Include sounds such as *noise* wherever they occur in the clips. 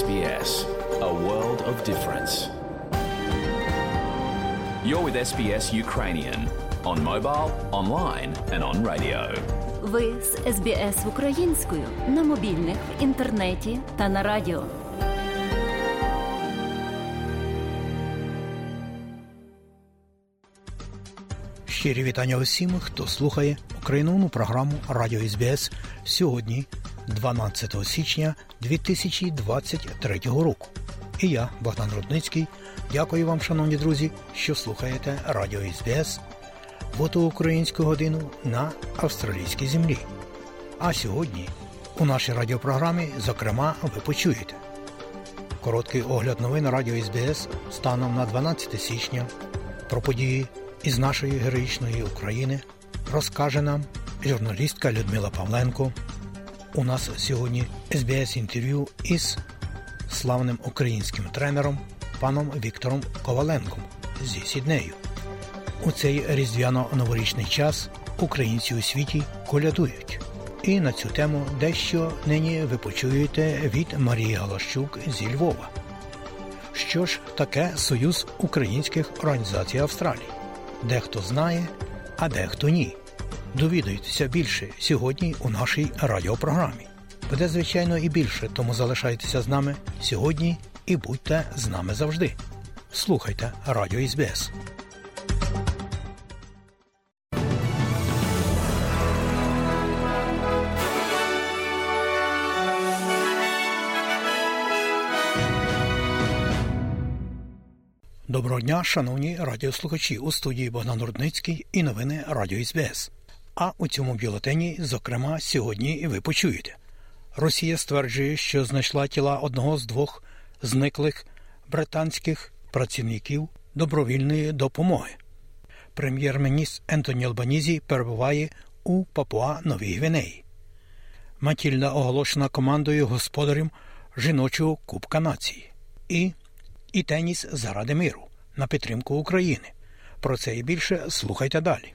SBS, a world of difference. You're with SBS Ukrainian on mobile, online, and on radio. Ви з СБС українською на мобільних, в інтернеті та на радіо. Щирі вітання усім, хто слухає українську програму Радіо СБС сьогодні, 12 січня 2023 року. І я, Богдан Рудницький, дякую вам, шановні друзі, що слухаєте Радіо СБС в оту українську годину на австралійській землі. А сьогодні у нашій радіопрограмі, зокрема, ви почуєте короткий огляд новин Радіо СБС станом на 12 січня про події із нашої героїчної України розкаже нам журналістка Людмила Павленко. У нас сьогодні СБС інтерв'ю із славним українським тренером паном Віктором Коваленком зі Сіднею. У цей різдвяно-новорічний час українці у світі колядують. І на цю тему дещо нині ви почуєте від Марії Галащук зі Львова. Що ж таке Союз українських організацій Австралії? Дехто знає, а дехто ні. Довідуйтеся більше сьогодні у нашій радіопрограмі. Буде, звичайно, і більше, тому залишайтеся з нами сьогодні і будьте з нами завжди. Слухайте Радіо СБС. Доброго дня, шановні радіослухачі у студії Богдан Рудницький і новини Радіо СБС. А у цьому бюлетені, зокрема, сьогодні ви почуєте. Росія стверджує, що знайшла тіла одного з двох зниклих британських працівників добровільної допомоги. Прем'єр-міністр Ентоні Албанізі перебуває у Папуа Новій Гвінеї. Матільда оголошена командою господарем жіночого Кубка нації. І і теніс заради миру на підтримку України. Про це і більше слухайте далі.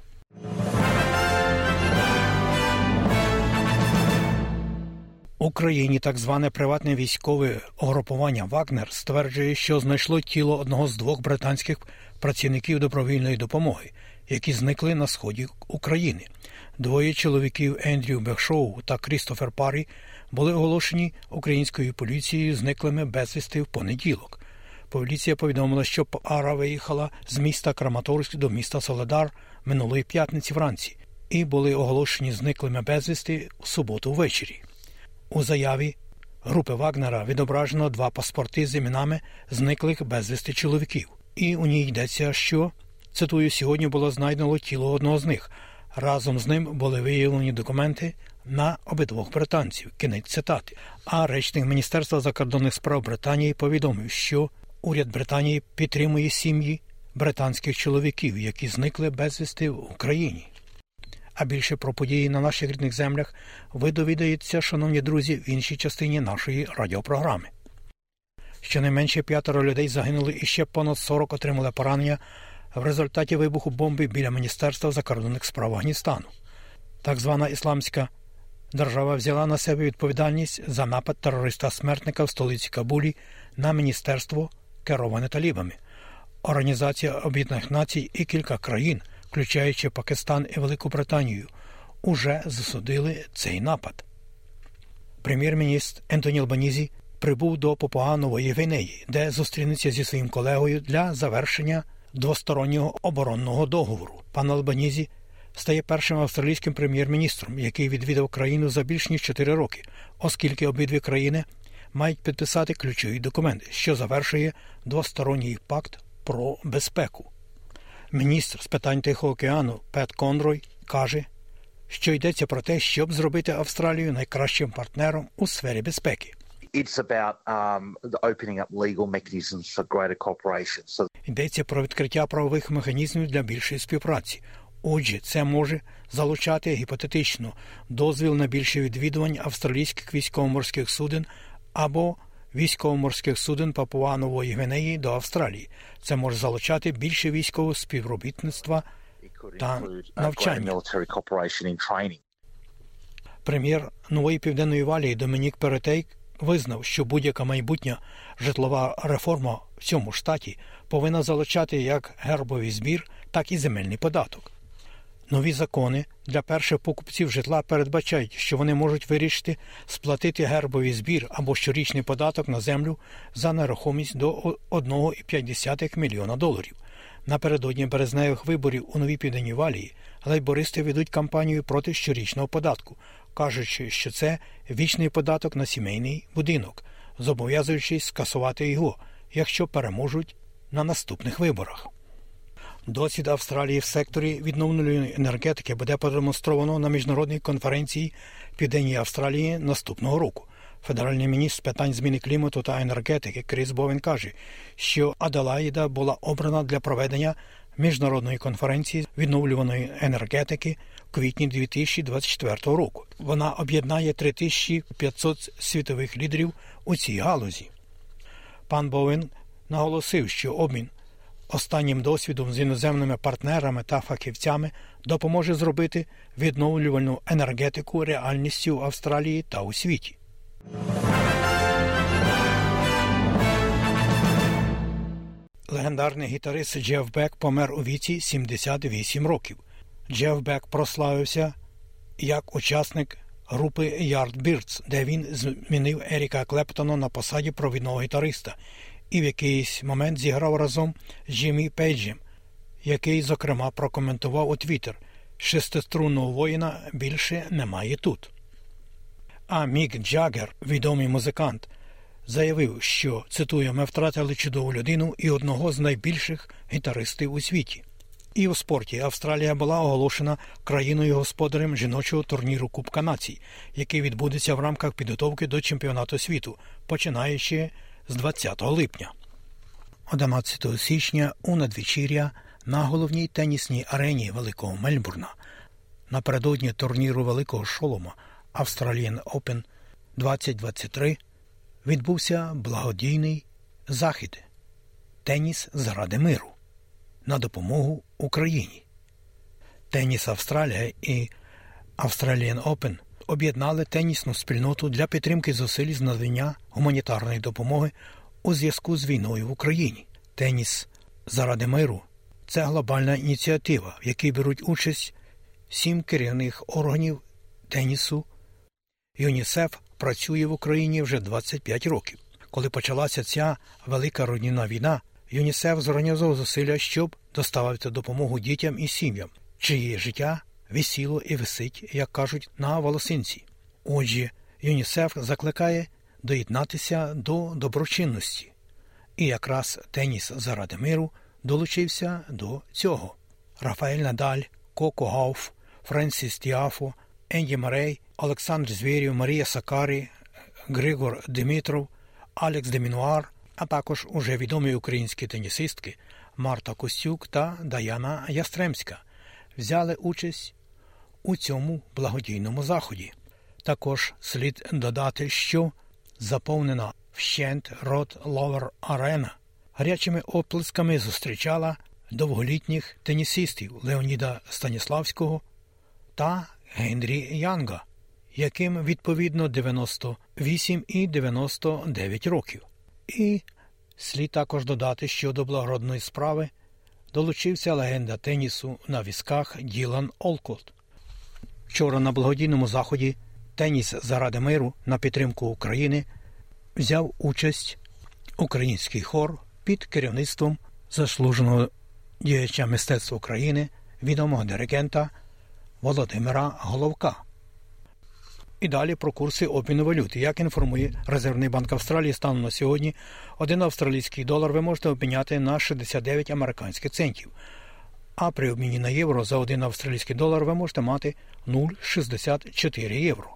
Україні так зване приватне військове угрупування Вагнер стверджує, що знайшло тіло одного з двох британських працівників добровільної допомоги, які зникли на сході України. Двоє чоловіків Ендрю Бехшоу та Крістофер Парі були оголошені українською поліцією зниклими безвісти в понеділок. Поліція повідомила, що пара виїхала з міста Краматорськ до міста Соледар минулої п'ятниці вранці і були оголошені зниклими безвісти в суботу ввечері. У заяві групи Вагнера відображено два паспорти з іменами зниклих безвісти чоловіків, і у ній йдеться, що цитую, сьогодні було знайдено тіло одного з них. Разом з ним були виявлені документи на обидвох британців. Кінець цитати. А речник Міністерства закордонних справ Британії повідомив, що уряд Британії підтримує сім'ї британських чоловіків, які зникли безвісти в Україні. А більше про події на наших рідних землях ви довідаєтеся, шановні друзі, в іншій частині нашої радіопрограми. Щонайменше п'ятеро людей загинули і ще понад 40 отримали поранення в результаті вибуху бомби біля Міністерства закордонних справ Афганістану. Так звана ісламська держава взяла на себе відповідальність за напад терориста-смертника в столиці Кабулі на міністерство, кероване талібами. Організація Об'єднаних Націй і кілька країн, включаючи Пакистан і Велику Британію, уже засудили цей напад. Прем'єр-міністр Ентоні Албанізі прибув до Папуа Нової Гвінеї, де зустрінеться зі своїм колегою для завершення двостороннього оборонного договору. Пан Албанізі стає першим австралійським прем'єр-міністром, який відвідав країну за більш ніж 4 роки, оскільки обидві країни мають підписати ключові документи, що завершує двосторонній пакт про безпеку. Міністр з питань Тихого океану Пет Конрой каже, що йдеться про те, щоб зробити Австралію найкращим партнером у сфері безпеки. It's about um, opening up legal mechanisms for greater cooperation. So Йдеться про відкриття правових механізмів для більшої співпраці. Отже, це може залучати гіпотетично дозвіл на більше відвідувань австралійських військово-морських суден або військово-морських суден Папуа Нової Гвинеї до Австралії. Це може залучати більше військового співробітництва та навчання. Прем'єр Нової Південної Валії Домінік Перетейк визнав, що будь-яка майбутня житлова реформа в цьому штаті повинна залучати як гербовий збір, так і земельний податок. Нові закони для перших покупців житла передбачають, що вони можуть вирішити сплатити гербовий збір або щорічний податок на землю за нерухомість до 1,5 мільйона доларів. Напередодні березневих виборів у новій південній валії лейбористи ведуть кампанію проти щорічного податку, кажучи, що це вічний податок на сімейний будинок, зобов'язуючись скасувати його, якщо переможуть на наступних виборах. Досвід Австралії в секторі відновленої енергетики буде продемонстровано на міжнародній конференції Південній Австралії наступного року. Федеральний міністр питань зміни клімату та енергетики Кріс Бовен каже, що Аделаїда була обрана для проведення міжнародної конференції відновлюваної енергетики в квітні 2024 року. Вона об'єднає 3500 світових лідерів у цій галузі. Пан Бовен наголосив, що обмін останнім досвідом з іноземними партнерами та фахівцями допоможе зробити відновлювальну енергетику реальністю в Австралії та у світі. Легендарний гітарист Джеф Бек помер у віці 78 років. Джеф Бек прославився як учасник групи Yardbirds, де він змінив Еріка Клептона на посаді провідного гітариста і в якийсь момент зіграв разом з Джиммі Пейджем, який, зокрема, прокоментував у Твіттер шестиструнного воїна більше немає тут. А Мік Джаггер, відомий музикант, заявив, що цитую, ми втратили чудову людину і одного з найбільших гітаристів у світі. І у спорті Австралія була оголошена країною господарем жіночого турніру Кубка націй, який відбудеться в рамках підготовки до чемпіонату світу, починаючи з 20 липня. 11 січня у надвечір'я на головній тенісній арені Великого Мельбурна напередодні турніру Великого Шолома Australian Open 2023 відбувся благодійний захід Теніс заради миру на допомогу Україні. Теніс Австралія і Australian Open об'єднали тенісну спільноту для підтримки зусиль з надання гуманітарної допомоги у зв'язку з війною в Україні. Теніс заради миру це глобальна ініціатива, в якій беруть участь сім керівних органів тенісу. ЮНІСЕФ працює в Україні вже 25 років. Коли почалася ця велика родинна війна, ЮНІСЕФ зорганізував зусилля, щоб доставити допомогу дітям і сім'ям, чиє життя висіло і висить, як кажуть, на волосинці. Отже, ЮНІСЕФ закликає доєднатися до доброчинності. І якраз теніс заради миру долучився до цього. Рафаель Надаль, Коко Гауф, Френсіс Тіафо, Енді Марей, Олександр Звєрєв, Марія Сакарі, Григор Димитров, Алекс Де Мінаур, а також уже відомі українські тенісистки Марта Костюк та Даяна Ястремська взяли участь у цьому благодійному заході. Також слід додати, що заповнена вщент Род Лейвер Арена гарячими оплесками зустрічала довголітніх тенісистів Леоніда Станіславського та Генрі Янга, яким відповідно 98 і 99 років. І слід також додати, що до благородної справи долучився легенда тенісу на візках Ділан Олкот. Вчора на благодійному заході Теніс заради миру на підтримку України взяв участь український хор під керівництвом заслуженого діяча мистецтва України, відомого диригента Володимира Головка. І далі про курси обміну валюти. Як інформує Резервний банк Австралії, станом на сьогодні один австралійський долар ви можете обміняти на 69 американських центів. А при обміні на євро за один австралійський долар ви можете мати 0,64 євро.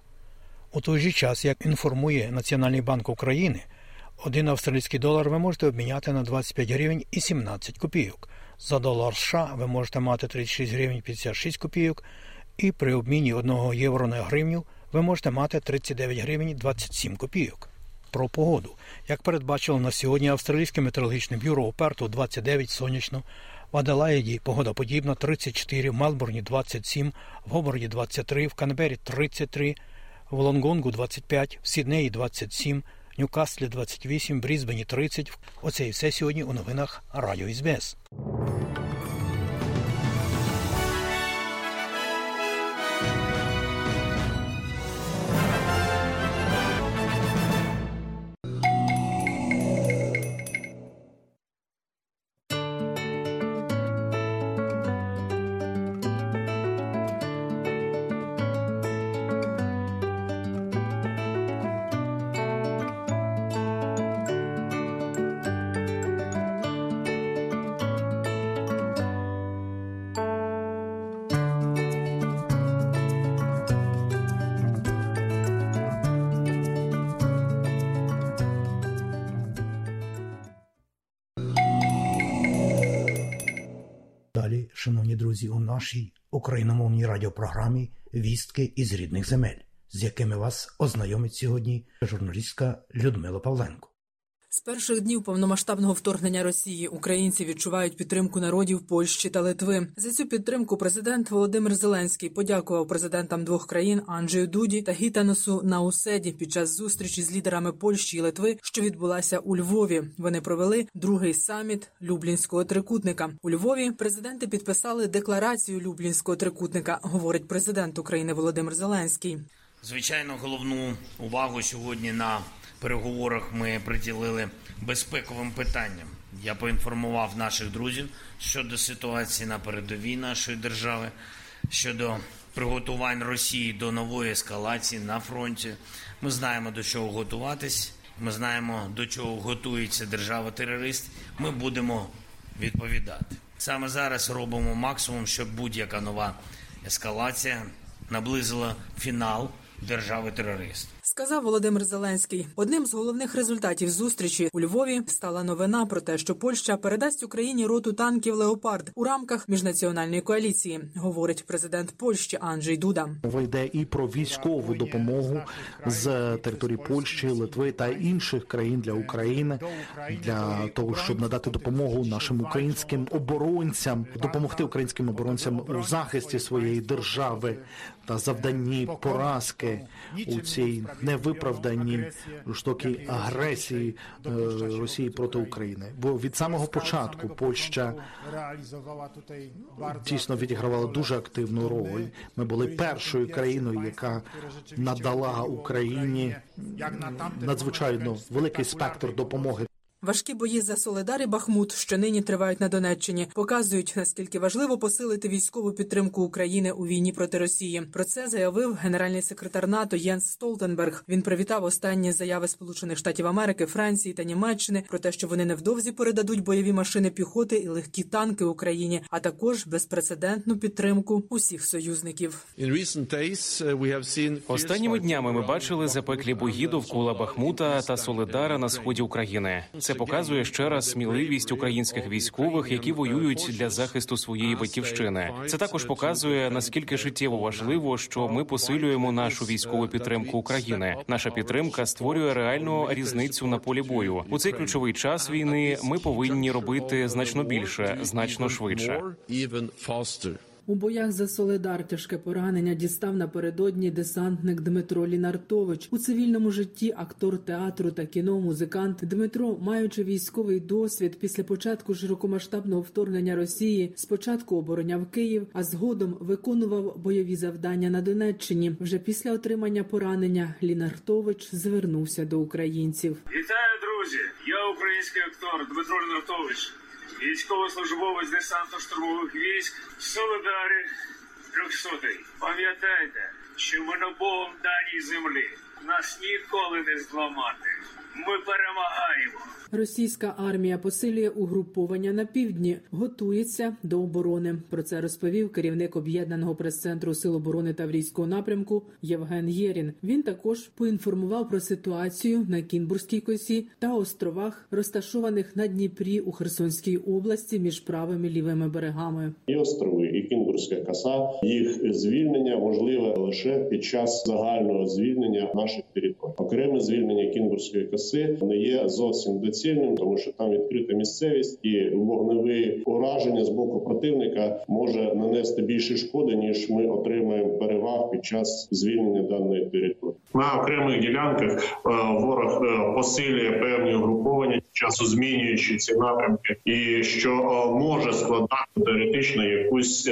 У той же час, як інформує Національний банк України, один австралійський долар ви можете обміняти на 25 гривень і 17 копійок. За долар США ви можете мати 36 гривень 56 копійок, і при обміні 1 євро на гривню ви можете мати 39 гривень 27 копійок. Про погоду. Як передбачило на сьогодні Австралійське метеорологічне бюро Оперту 29 сонячно, в Аделаїді погода подібна 34, в Мелбурні 27, в Гоборді 23, в Канбері 33, в Лонгонгу 25, в Сіднеї 27, Ньюкаслі 28, Брізбені 30. Оце і все сьогодні у новинах Радіо СБС. Радіопрограмі Вістки із рідних земель, з якими вас ознайомить сьогодні журналістка Людмила Павленко. З перших днів повномасштабного вторгнення Росії українці відчувають підтримку народів Польщі та Литви. За цю підтримку президент Володимир Зеленський подякував президентам двох країн Анджею Дуді та Гітаносу Науседі під час зустрічі з лідерами Польщі і Литви, що відбулася у Львові. Вони провели другий саміт Люблінського трикутника. У Львові президенти підписали декларацію Люблінського трикутника. Говорить президент України Володимир Зеленський. Звичайно, головну увагу сьогодні на переговорах ми приділили безпековим питанням. Я поінформував наших друзів щодо ситуації на передовій нашої держави, щодо приготувань Росії до нової ескалації на фронті. Ми знаємо до чого готуватись. Ми знаємо до чого готується держава-терорист. Ми будемо відповідати. Саме зараз робимо максимум, щоб будь-яка нова ескалація наблизила фінал держави-терорист. Сказав Володимир Зеленський. Одним з головних результатів зустрічі у Львові стала новина про те, що Польща передасть Україні роту танків Леопард у рамках міжнаціональної коаліції, говорить президент Польщі Анджей Дуда. Мова йде і про військову допомогу з території Польщі, Литви та інших країн для України для того, щоб надати допомогу нашим українським оборонцям, допомогти українським оборонцям у захисті своєї держави та завданні поразки у цій невиправданій жорстокій агресії е, Росії проти України. Бо від самого початку Польща дійсно відігравала дуже активну роль. Ми були першою країною, яка надала Україні надзвичайно великий спектр допомоги. Важкі бої за Соледар і Бахмут, що нині тривають на Донеччині, показують наскільки важливо посилити військову підтримку України у війні проти Росії. Про це заявив генеральний секретар НАТО Єнс Столтенберг. Він привітав останні заяви Сполучених Штатів Америки, Франції та Німеччини про те, що вони невдовзі передадуть бойові машини піхоти і легкі танки Україні, а також безпрецедентну підтримку усіх союзників. Останніми днями ми бачили запеклі бої довкола Бахмута та Соледара на сході України. Це показує ще раз сміливість українських військових, які воюють для захисту своєї батьківщини. Це також показує наскільки життєво важливо, що ми посилюємо нашу військову підтримку України. Наша підтримка створює реальну різницю на полі бою. У цей ключовий час війни ми повинні робити значно більше, значно швидше. У боях за Соледар тяжке поранення дістав напередодні десантник Дмитро Лінартович. У цивільному житті актор театру та кіно, музикант Дмитро, маючи військовий досвід після початку широкомасштабного вторгнення Росії, спочатку обороняв Київ, а згодом виконував бойові завдання на Донеччині. Вже після отримання поранення Лінартович звернувся до українців. Вітаю, друзі! Я український актор Дмитро Лінартович, військовослужбовець десантно-штурмових військ в Солидарі 300 Пам'ятайте, що ми на Богом даній землі нас ніколи не зламати. Ми перемагаємо. Російська армія посилює угруповання на півдні, готується до оборони. Про це розповів керівник об'єднаного прес-центру Сил оборони Таврійського напрямку Євген Єрін. Він також поінформував про ситуацію на Кінбурзькій косі та островах, розташованих на Дніпрі у Херсонській області між правими і лівими берегами. І острови, і Кінгурська коса. Їх звільнення можливе лише під час загального звільнення наших територій. Окреме звільнення Кінбурзької коси не є зовсім доцільним, тому що там відкрита місцевість і вогневе ураження з боку противника може нанести більше шкоди ніж ми отримаємо переваг під час звільнення даної території. На окремих ділянках е, ворог е, посилює певні угруповання часу змінюючи ці напрямки, і що е, може складати теоретично якусь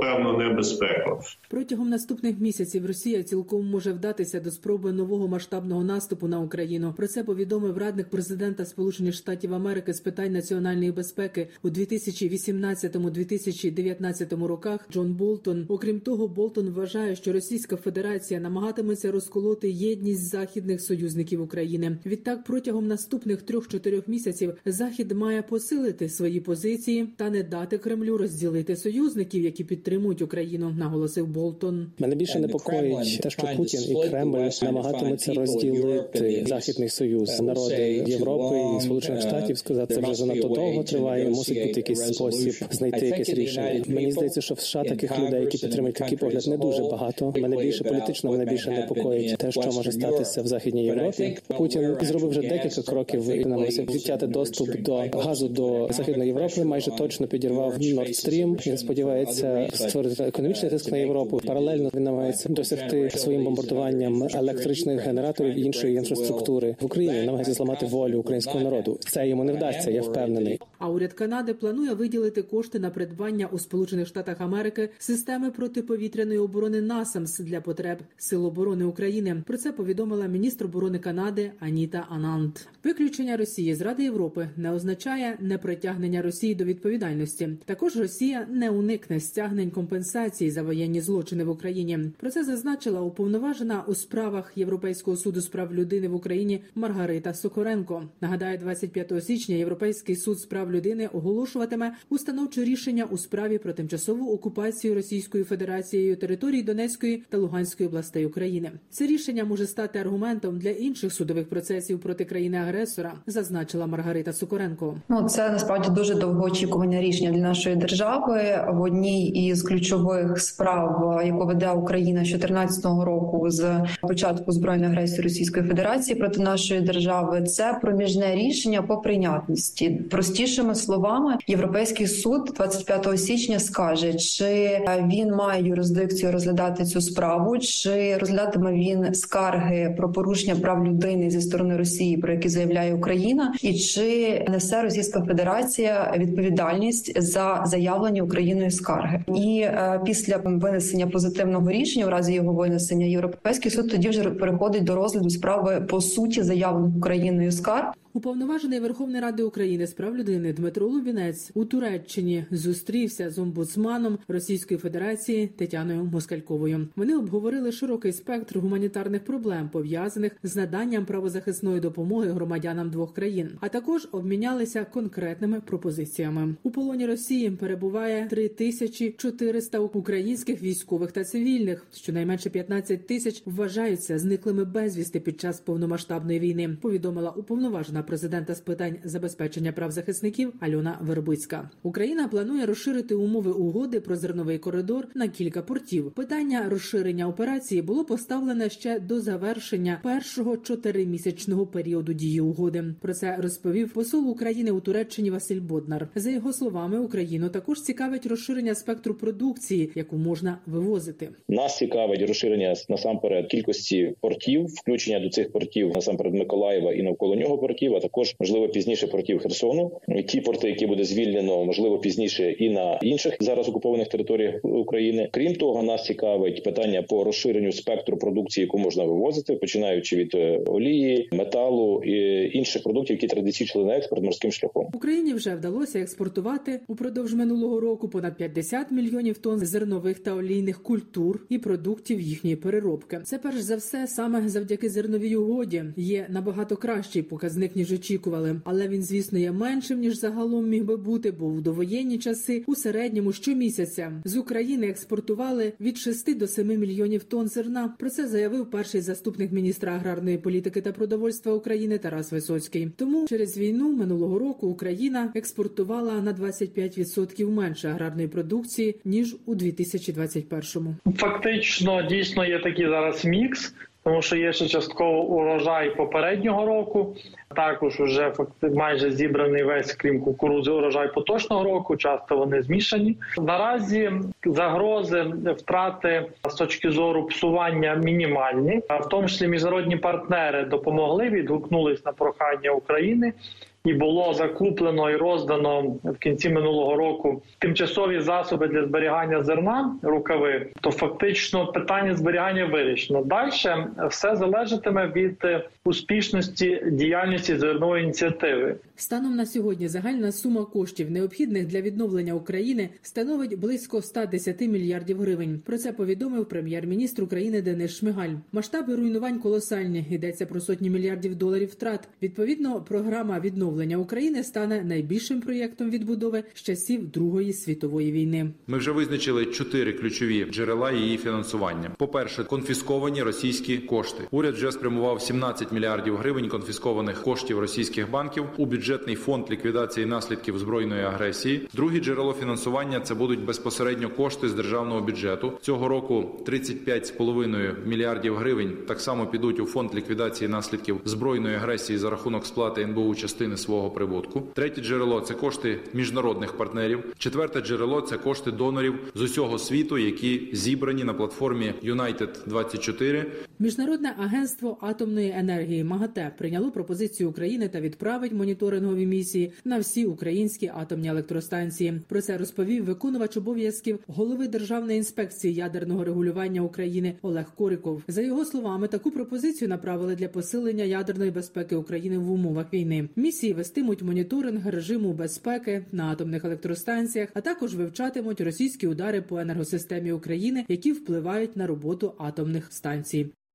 певну небезпеку. Протягом наступних місяців Росія цілком може вдатися до спроби нового масштабного наступу на Україну. Про це повідомив радник президента Сполучених Штатів Америки з питань національної безпеки у 2018-2019 роках. Джон Болтон. Окрім того, Болтон вважає, що Російська Федерація намагатиметься розколоти єдність західних союзників України. Відтак, протягом наступних трьох-чотирьох місяців захід має посилити свої позиції та не дати Кремлю розділити союзників, які підтримують Україну. Наголосив Болтон. Мене більше непокоїть те, що Путін і Кремль намагатимуться розділити західний союз, народи Європи і Сполучених Штатів. Сказати це вже занадто довго триває. Мусить бути якийсь спосіб знайти якесь рішення. Мені здається, що в США таких людей, які підтримують такий погляд, не дуже багато. Мене більше політично, мене більше непокоїть те, що може статися в західній Європі. Путін зробив вже декілька кроків і намагався відтяти доступ до газу до західної Європи. Майже точно підірвав Nord Stream. Він сподівається створити економічний тиск на Європу. Паралельно він намагається досягти своїм бомбардуванням електричних генераторів і іншої інфраструктури в Україні. Намагається зламати волю українського народу. Це йому не вдасться. Я впевнений. А уряд Канади планує виділити кошти на придбання у Сполучених Штатах Америки системи протиповітряної оборони НАСАМС для потреб Сил оборони України. Про це повідомила міністр оборони Канади Аніта Анант. Виключення Росії з Ради Європи не означає непритягнення Росії до відповідальності. Також Росія не уникне стягнень компенсації за воєнні злочини в Україні. Про це зазначила уповноважена у справах Європейського суду з прав людини в Україні Маргарита Сокоренко. Нагадаю, 25 січня Європейський суд з прав людини оголошуватиме установче рішення у справі про тимчасову окупацію Російською Федерацією територій Донецької та Луганської областей України. Це рішення може стати аргументом для інших судових процесів проти країни-агресора, зазначила Маргарита Сокоренко. Ну це насправді дуже довгоочікуване рішення для нашої держави. В одній із ключових справ, яку веде Україна з 2014 року, з початку збройної агресії Російської Федерації проти нашої держави, це проміжне рішення по прийнятності. Простішими словами, європейський суд 25 січня скаже, чи він має юрисдикцію розглядати цю справу, чи розглядатиме він скарги про порушення прав людини зі сторони Росії, про які заявляє Україна, і чи несе Російська Федерація відповідальність за заявлені Україною скарги, і е, після винесення позитивного рішення, в разі його винесення, європейський суд тоді вже переходить до розгляду справи по суті заявлених Україною скарг. Уповноважений Верховної Ради України з прав людини Дмитро Лубінець у Туреччині зустрівся з омбудсманом Російської Федерації Тетяною Москальковою. Вони обговорили широкий спектр гуманітарних проблем, пов'язаних з наданням правозахисної допомоги громадянам двох країн, а також обмінялися конкретними пропозиціями. У полоні Росії перебуває 3400 українських військових та цивільних. Щонайменше 15 тисяч вважаються зниклими безвісти під час повномасштабної війни. Повідомила уповноважена президента з питань забезпечення прав захисників Альона Вербицька. Україна планує розширити умови угоди про зерновий коридор на кілька портів. Питання розширення операції було поставлене ще до завершення першого чотиримісячного періоду дії угоди. Про це розповів посол України у Туреччині Василь Боднар. За його словами, Україну також цікавить розширення спектру продукції, яку можна вивозити. Нас цікавить розширення насамперед кількості портів, включення до цих портів насамперед Миколаєва і навколо нього портів, а також можливо пізніше портів Херсону. Ті порти, які буде звільнено, можливо пізніше і на інших зараз окупованих територіях України. Крім того, нас цікавить питання по розширенню спектру продукції, яку можна вивозити, починаючи від е, олії, металу і інших продуктів, які традиційно на експорт морським шляхом. Україні вже вдалося експортувати упродовж минулого року понад 50 мільйонів тонн зернових та олійних культур і продуктів їхньої переробки. Це перш за все саме завдяки зерновій угоді є набагато кращий показник ніж очікували, але він, звісно, є меншим ніж загалом міг би бути, бо в довоєнні часи у середньому щомісяця з України експортували від 6 до 7 мільйонів тонн зерна. Про це заявив перший заступник міністра аграрної політики та продовольства України Тарас Висоцький. Тому через війну минулого року Україна експортувала на 25% менше аграрної продукції ніж у 2021-му. Фактично дійсно є такий зараз мікс. Тому що є ще частково урожай попереднього року. Також вже майже зібраний весь крім кукурудзи урожай поточного року. Часто вони змішані. Наразі загрози втрати з точки зору псування мінімальні, в тому числі міжнародні партнери допомогли, відгукнулись на прохання України і було закуплено і роздано в кінці минулого року тимчасові засоби для зберігання зерна рукави, то фактично питання зберігання вирішено. Далі все залежатиме від е, успішності діяльності зернової ініціативи. Станом на сьогодні загальна сума коштів, необхідних для відновлення України, становить близько 110 мільярдів гривень. Про це повідомив прем'єр-міністр України Денис Шмигаль. Масштаби руйнувань колосальні йдеться про сотні мільярдів доларів втрат. Відповідно, програма відновлення України стане найбільшим проєктом відбудови з часів Другої світової війни. Ми вже визначили чотири ключові джерела її фінансування. По перше, конфісковані російські кошти. Уряд вже спрямував 17 мільярдів гривень конфіскованих коштів російських банків у бюджетний фонд ліквідації наслідків збройної агресії. Друге джерело фінансування це будуть безпосередньо кошти з державного бюджету. Цього року 35,5 мільярдів гривень так само підуть у фонд ліквідації наслідків збройної агресії за рахунок сплати НБУ частини свого прибутку. Третє джерело це кошти міжнародних партнерів. Четверте джерело це кошти донорів з усього світу, які зібрані на платформі United 24 Міжнародне агентство атомної енергії МАГАТЕ прийняло пропозицію України та відправить моніторингові місії на всі українські атомні електростанції. Про це розповів виконувач обов'язків голови Державної інспекції ядерного регулювання України Олег Кориков. За його словами, таку пропозицію направили для посилення ядерної безпеки України в умовах війни. Місії вестимуть моніторинг режиму безпеки на атомних електростанціях, а також вивчатимуть російські удари по енергосистемі України, які впливають на роботу атомних станцій.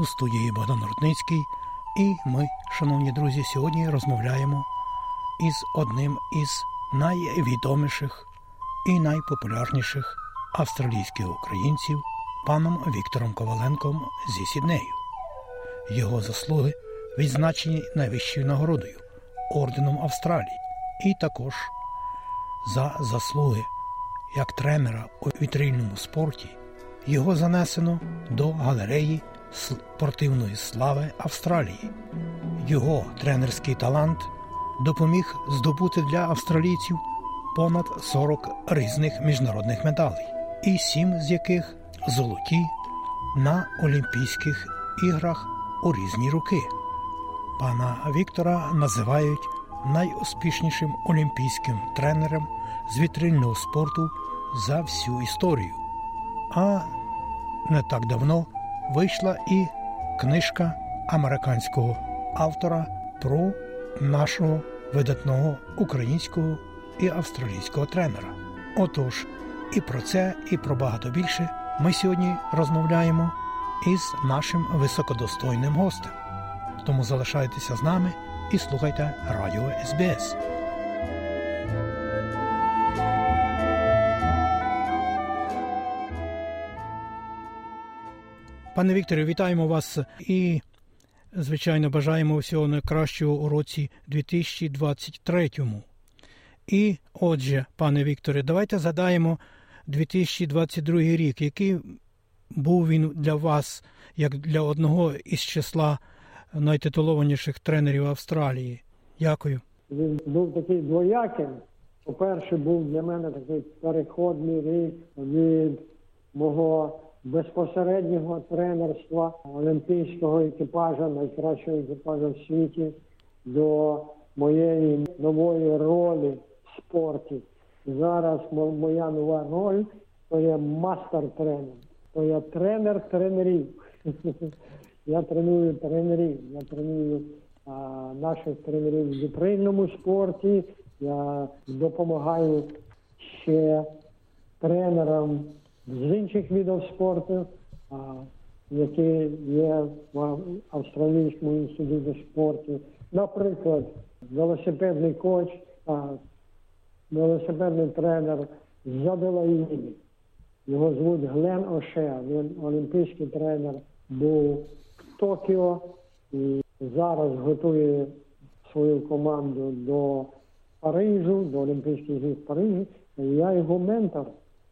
У студії Богдан Рудницький, і ми, шановні друзі, сьогодні розмовляємо із одним із найвідоміших і найпопулярніших австралійських українців паном Віктором Коваленком зі Сіднею. Його заслуги відзначені найвищою нагородою орденом Австралії, і також за заслуги як тренера у вітрильному спорті його занесено до галереї спортивної слави Австралії. Його тренерський талант допоміг здобути для австралійців понад 40 різних міжнародних медалей, і сім з яких золоті на Олімпійських іграх у різні роки. Пана Віктора називають найуспішнішим олімпійським тренером з вітрильного спорту за всю історію. А не так давно вийшла і книжка американського автора про нашого видатного українського і австралійського тренера. Отож, і про це, і про багато більше ми сьогодні розмовляємо із нашим високодостойним гостем. Тому залишайтеся з нами і слухайте Радіо СБС. Пане Вікторе, вітаємо вас і, звичайно, бажаємо всього найкращого у році 2023. І отже, пане Вікторе, давайте задаємо 2022 рік, який був він для вас як для одного із числа найтитулованіших тренерів Австралії? Дякую. Він був такий двоякий. По-перше, був для мене такий переходний рік від мого безпосереднього тренерства олімпійського екіпажа, найкращого екіпажа в світі, до моєї нової ролі в спорті. Зараз моя нова роль то є мастер-тренер, то я тренер тренерів. *laughs* Я треную тренерів, я треную а, наших тренерів в вітрильному спорті. Я допомагаю ще тренерам з інших видів спорту, які є в Австралійському інституті спорту. Наприклад, велосипедний коч, велосипедний тренер з Аделаїди. Його звуть Глен Оше. Він олімпійський тренер був в Токіо і зараз готує свою команду до Парижу, до Олімпійських ігор в Парижі. Я його ментор,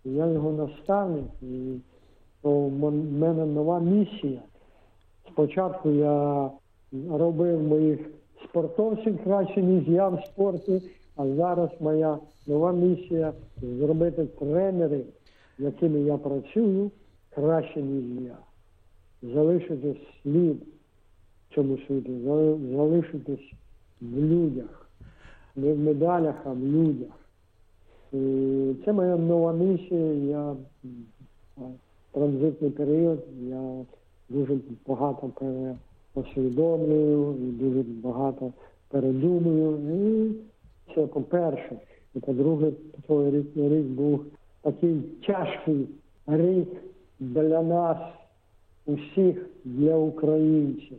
я його наставник. І то в мене нова місія. Спочатку я робив моїх спортовців краще, ніж я в спорті, а зараз моя нова місія зробити тренерів, якими я працюю, краще, ніж я. Залишити слід в цьому світі, залишитись в людях, не в медалях, а в людях. І це моя нова місія. Я транзитний період, я дуже багато переосвідомлюю дуже багато передумую. І це по-перше. І по-друге, той рік, рік був такий тяжкий рік для нас, усіх, для українців.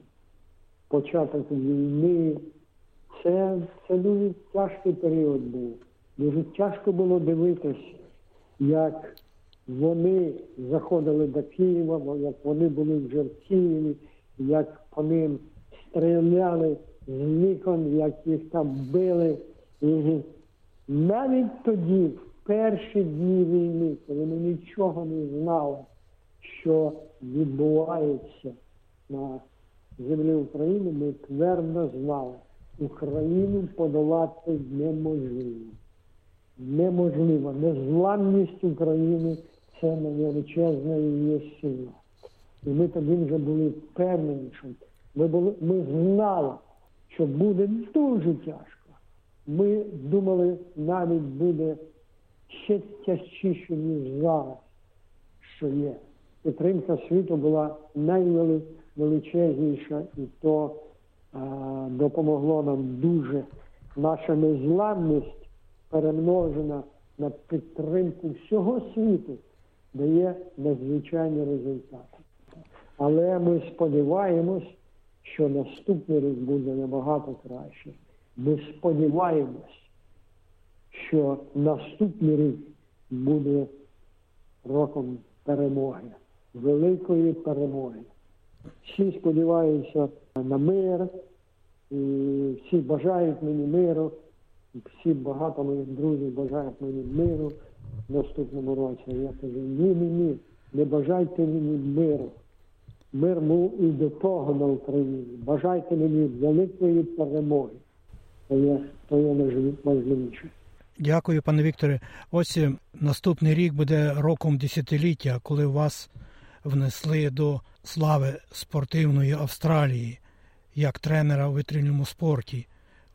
Початок війни. Це, це дуже тяжкий період був. Дуже тяжко було дивитись, як вони заходили до Києва, як вони були вже в Києві, як по ним стріляли з вікон, як їх там били. І навіть тоді, в перші дні війни, коли ми нічого не знали, що відбувається на землі України, ми твердо знали, Україну подолати неможливо. Неможливо. Незламність України це величезна її сила. І ми тоді вже були впевнені, що ми були, ми знали, що буде дуже тяжко. Ми думали, навіть буде ще тяжчіше, ніж зараз, що є. Підтримка світу була найвеличезніша, і то а, допомогло нам дуже. Наша незламність перемножена на підтримку всього світу, дає надзвичайні результати. Але ми сподіваємось, що наступний рік буде набагато краще. Ми сподіваємось, що наступний рік буде роком перемоги, великої перемоги. Всі сподіваються на мир, і всі бажають мені миру, всі багато моїх друзів бажають мені миру в наступному році. Я кажу, ні, ні, ні, не бажайте мені миру. Мир був і до того на Україні. Бажайте мені великої перемоги. То є, то є найважливіше. Дякую, пане Вікторе. Ось е, наступний рік буде роком десятиліття, коли вас внесли до слави спортивної Австралії як тренера у витрильному спорті.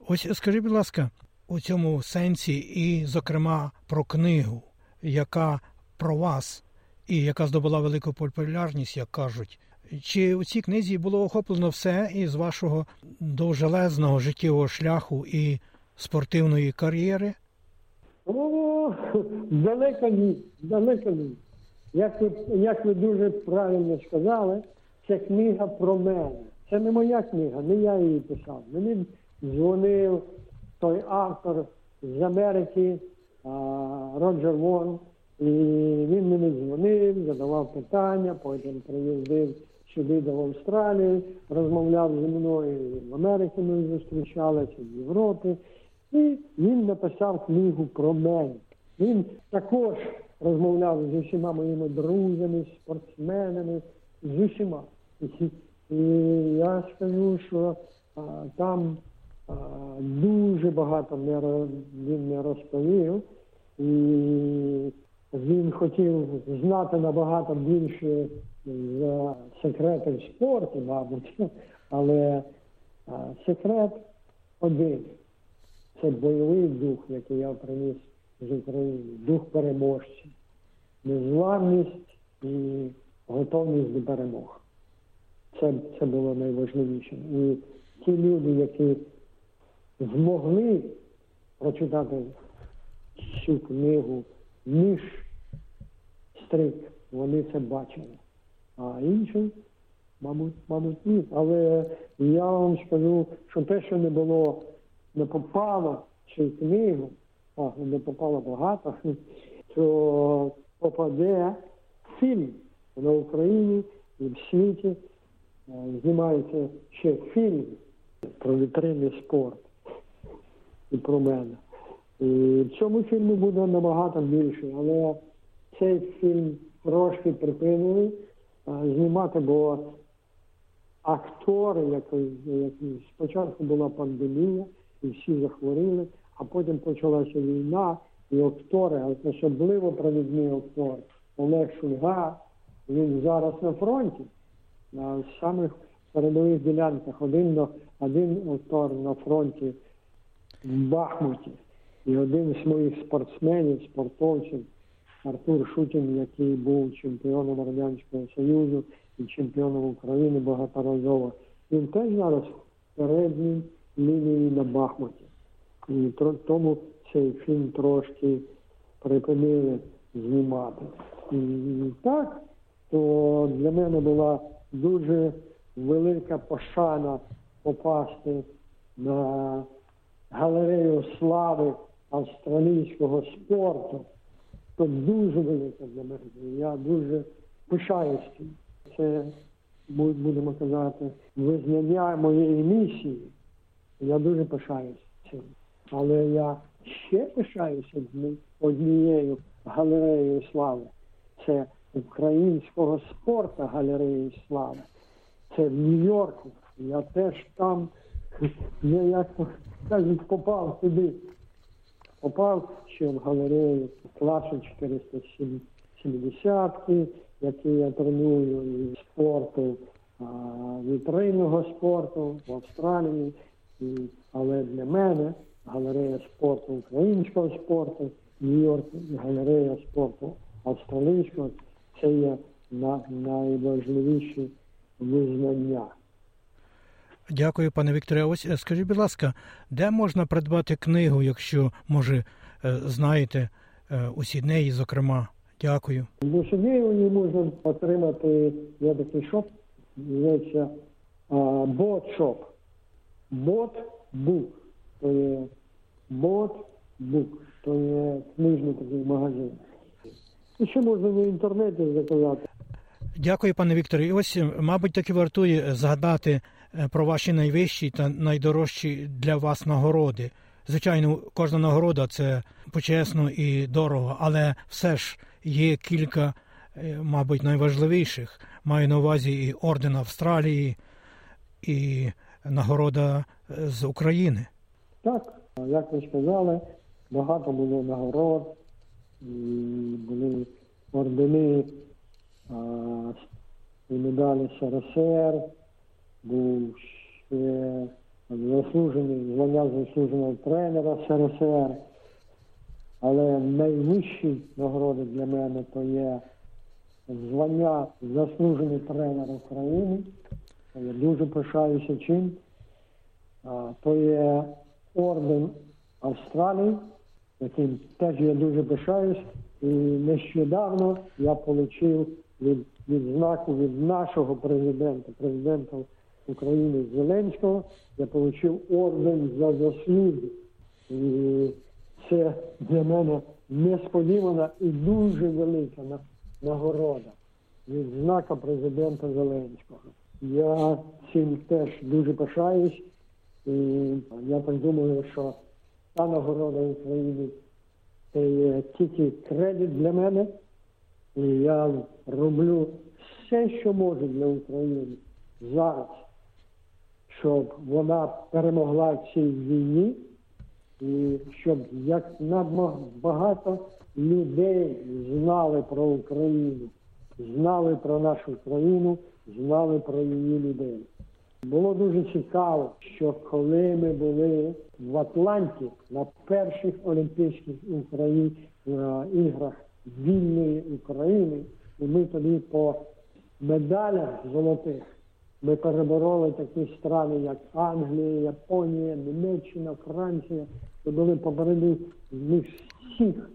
Ось скажіть, будь ласка, у цьому сенсі, і, зокрема, про книгу, яка про вас і яка здобула велику популярність, як кажуть. Чи у цій книзі було охоплено все із вашого довжелезного життєвого шляху і спортивної кар'єри? О, далеко ні, далеко ні. Як ви, як ви дуже правильно сказали, це книга про мене. Це не моя книга, не я її писав. Мені дзвонив той автор з Америки, Роджер Вон, і він мені дзвонив, задавав питання, потім приїздив сюди до Австралії, розмовляв зі мною в Америці ми зустрічалися, в Європі. І він написав книгу про мене. Він також розмовляв з усіма моїми друзями, спортсменами, з усіма. І я скажу, що а, там дуже багато він не розповів, і він хотів знати набагато більше за секрети в спорті, мабуть, *laughs* але секрет один. Це бойовий дух, який я приніс з України, дух переможця, незламність і готовність до перемог. Це це було найважливіше. І ті люди, які змогли прочитати цю книгу між стрик, вони це бачили. А інші, мабуть, мабуть, ні. Але я вам скажу, що те, що не було, не попало в цю книгу, а не попало багато, *laughs* то попаде фільм на Україні і в світі. Знімається ще фільм про вітринний спорт про мене. І в цьому фільмі буде набагато більше, але цей фільм трошки припинили знімати, бо актори, які, які спочатку була пандемія, і всі захворіли, а потім почалася війна, і актори, особливо провідний актор Олег Шульга, він зараз на фронті на самих передових ділянках. Один один автор на фронті в Бахмуті. І один з моїх спортсменів, спортовців, Артур Шутін, який був чемпіоном Радянського Союзу і чемпіоном України багаторазово, він теж зараз в передній лінії на Бахмуті. І тому цей фільм трошки припинили знімати. І так, то для мене була дуже велика пошана попасти на галерею слави австралійського спорту. Це дуже велика для мене. Я дуже пишаюсь. Це, будемо казати, визнання моєї місії. Я дуже пишаюсь цим. Але я ще пишаюся однією галереєю слави. Це українського спорту галереї слави. Це в Нью-Йорку. Я теж там, *laughs* я як кажуть, попав туди. Попав ще в галерею класу 470, який я треную і спорту, вітринного спорту в Австралії. Але для мене галерея спорту українського спорту, Нью-Йорк, галерея спорту австралійського це є на найважливіші визнання. Дякую, пане Вікторе. Ось е, скажіть, будь ласка, де можна придбати книгу, якщо, може, е, знаєте е, у Сіднеї, зокрема? Дякую. У Сіднеї її можна отримати є такий shop, називається bookshop. Бот-бук. То є бот-бук. То є книжний такий магазин. І ще можна в інтернеті заказати. Дякую, пане Вікторе. І ось, мабуть, таки вартує згадати про ваші найвищі та найдорожчі для вас нагороди. Звичайно, кожна нагорода це почесно і дорого, але все ж є кілька, мабуть, найважливіших. Маю на увазі і орден Австралії, і нагорода з України. Так, як ви сказали, багато було нагород були ордени і медалі СРСР, був ще заслужений звання заслуженого тренера СРСР. Але найвищі нагороди для мене то є звання заслужений тренер України. Я дуже пишаюся чим. То є орден Австралії яким теж я дуже пишаюсь. І нещодавно я отримав від відзнаку від нашого президента, президента України Зеленського, я отримав орден за заслуги. І це для мене несподівана і дуже велика нагорода від знака президента Зеленського. Я цим теж дуже пишаюсь. І я так думаю, що та нагорода України Це є тільки кредит для мене. І я роблю все, що можу для України зараз, щоб вона перемогла в цій війні, і щоб як багато людей знали про Україну, знали про нашу країну, знали про її людей. Було дуже цікаво, що коли ми були в Атланті на перших Олімпійських Україн, іграх вільної України, і ми тоді по медалях золотих ми перебороли такі страни, як Англія, Японія, Німеччина, Франція. Ми були попереду них всіх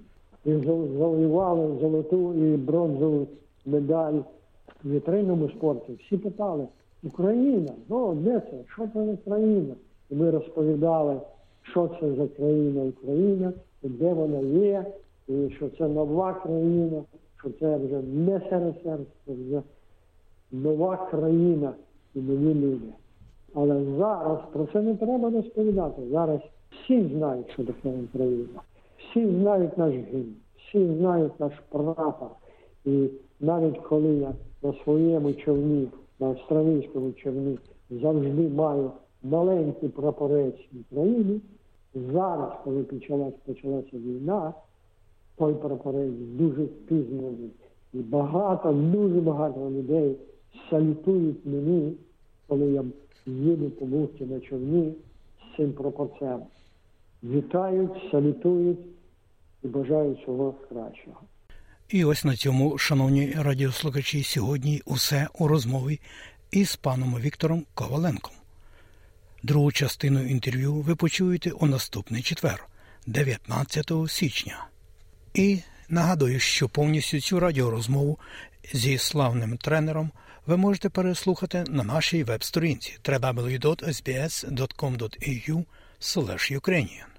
і завоювали золоту і бронзову медаль в вітринному спорті. Всі питали, Україна, ну де це? Що це за країна? І ми розповідали, що це за країна Україна, і де вона є, і що це нова країна, що це вже не СРСР, це вже нова країна і нові люди. Але зараз про це не треба розповідати. Зараз всі знають, що таке Україна. Всі знають наш гімн, всі знають наш прапор. І навіть коли я на своєму човні, на австралійському човні, завжди маю маленький прапорець України, зараз, коли почалась, почалася війна, той прапорець дуже впізнаний. І багато, дуже багато людей салютують мені, коли я їду по бухті на човні з цим прапорцем. Вітають, салютують і бажають всього кращого. І ось на цьому, шановні радіослухачі, сьогодні усе у розмові із паном Віктором Коваленком. Другу частину інтерв'ю ви почуєте у наступний четвер, 19 січня. І нагадую, що повністю цю радіорозмову зі славним тренером ви можете переслухати на нашій веб-сторінці www.sbs.com.au Ukrainian.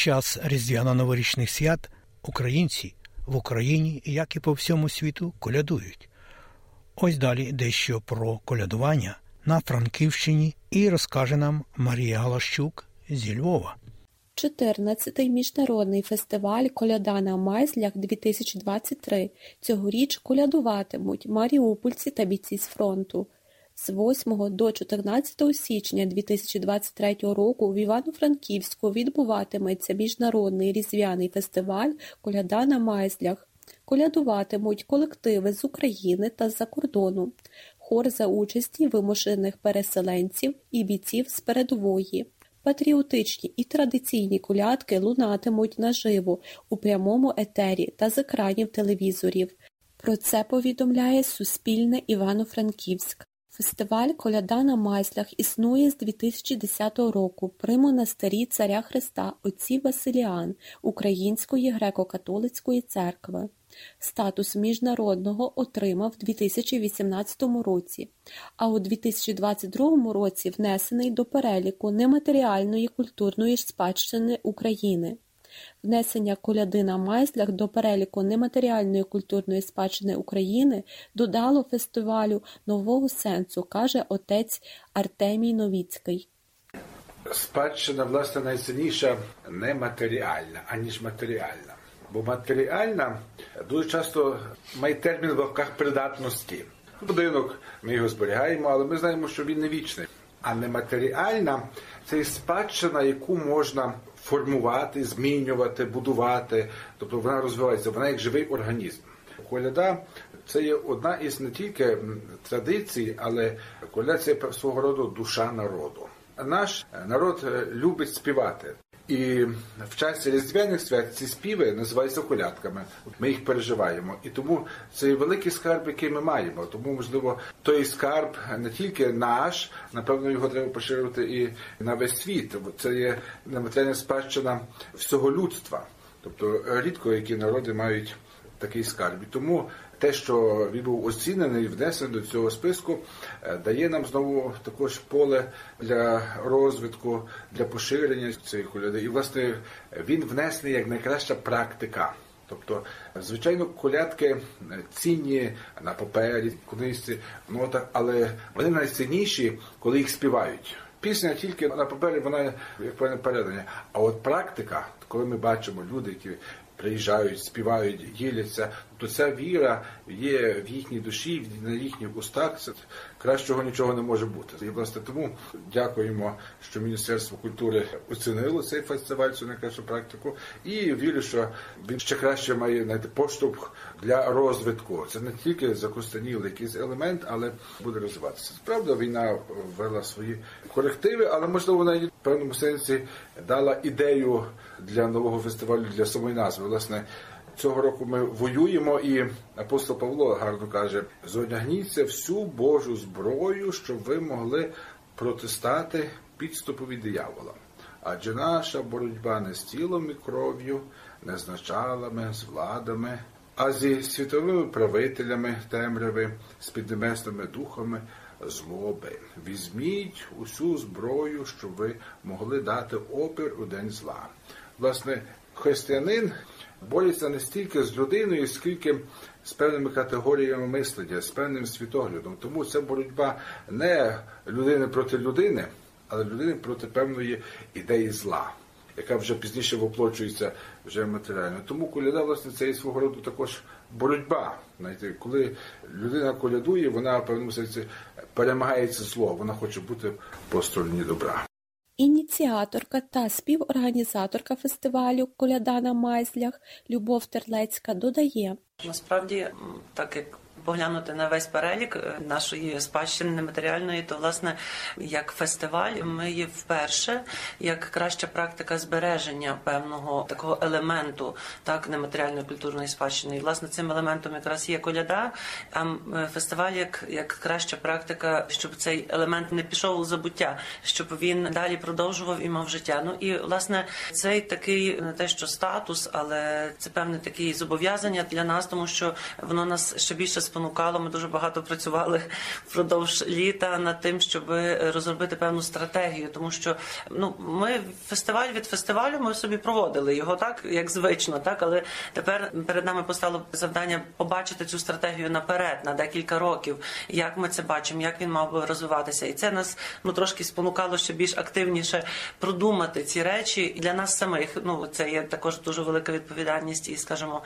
Час різдвяно-новорічних свят українці в Україні, як і по всьому світу, колядують. Ось далі дещо про колядування на Франківщині і розкаже нам Марія Галащук зі Львова. 14-й міжнародний фестиваль Коляда на Майзлях 2023 цьогоріч колядуватимуть маріупольці та бійці з фронту. З 8 до 14 січня 2023 року в Івано-Франківську відбуватиметься міжнародний різдвяний фестиваль Коляда на Майзлях. Колядуватимуть колективи з України та з-за кордону, хор за участі вимушених переселенців і бійців з передової. Патріотичні і традиційні колядки лунатимуть наживо у прямому етері та з екранів телевізорів. Про це повідомляє Суспільне Івано-Франківськ. Фестиваль Коляда на Майслях існує з 2010 року при монастирі Царя Христа отців Василіан Української греко-католицької церкви. Статус міжнародного отримав у 2018 році, а у 2022 році внесений до переліку нематеріальної культурної спадщини України. Внесення коляди на майслях до переліку нематеріальної культурної спадщини України додало фестивалю нового сенсу, каже отець Артемій Новіцький. Спадщина, власне, найцінніша нематеріальна, аніж матеріальна. Бо матеріальна дуже часто має термін в лапках придатності. Будинок ми його зберігаємо, але ми знаємо, що він не вічний. А нематеріальна це спадщина, яку можна формувати, змінювати, будувати. Тобто вона розвивається, вона як живий організм. Коляда це є одна із не тільки традицій, але коляда це свого роду душа народу. Наш народ любить співати. І в часі різдвяних свят ці співи називаються колядками. Ми їх переживаємо. І тому це великий скарб, який ми маємо. Тому, можливо, той скарб не тільки наш, напевно, його треба поширювати і на весь світ. Це є нематеріальна спадщина всього людства. Тобто рідко які народи мають такий скарб. І тому те, що він був оцінений внесений до цього списку, дає нам знову також поле для розвитку, для поширення цієї коляди. І, власне, він внесений як найкраща практика. Тобто, звичайно, колядки цінні на папері, книжці, нотах, але вони найцінніші, коли їх співають. Пісня тільки на папері, вона як певне передання. А от практика, коли ми бачимо люди, які приїжджають, співають, діляться, то ця віра є в їхній душі, на їхніх устах. Це кращого нічого не може бути. І власне тому дякуємо, що Міністерство культури оцінило цей фестиваль, цю найкращу практику, і вірю, що він ще краще має знайти поштовх для розвитку. Це не тільки закостанілий якийсь елемент, але буде розвиватися. Правда, війна ввела свої корективи, але можливо вона в певному сенсі дала ідею для нового фестивалю для самої назви. Власне, цього року ми воюємо, і апостол Павло гарно каже: зодягніться всю Божу зброю, щоб ви могли протистати підступові диявола. Адже наша боротьба не з тілом і кров'ю, не з началами, з владами, а зі світовими правителями темряви, з піднебесними духами злоби. Візьміть усю зброю, щоб ви могли дати опір у день зла. Власне, християнин бореться не стільки з людиною, скільки з певними категоріями мислення, з певним світоглядом. Тому це боротьба не людини проти людини, але людини проти певної ідеї зла, яка вже пізніше воплочується вже матеріально. Тому коляда, власне, це і свого роду також боротьба. Знаєте, коли людина колядує, вона в певному сенсі перемагає це зло, вона хоче бути по стороні добра. Ініціаторка та співорганізаторка фестивалю Коляда на Майзлях Любов Терлецька додає: насправді, так як поглянути на весь перелік нашої спадщини нематеріальної, то власне як фестиваль ми є вперше як краща практика збереження певного такого елементу так нематеріальної культурної спадщини. І власне цим елементом якраз є коляда. А фестиваль як, як краща практика, щоб цей елемент не пішов у забуття, щоб він далі продовжував і мав життя. Ну і власне цей такий не те, що статус, але це певне такі зобов'язання для нас, тому що воно нас ще більше спонукало. Ми дуже багато працювали впродовж літа над тим, щоб розробити певну стратегію, тому що ну ми фестиваль від фестивалю ми собі проводили його так, як звично, так але тепер перед нами постало завдання побачити цю стратегію наперед на декілька років, як ми це бачимо, як він мав би розвиватися, і це нас ну трошки спонукало ще більш активніше продумати ці речі для нас самих. Ну це є також дуже велика відповідальність і, скажімо,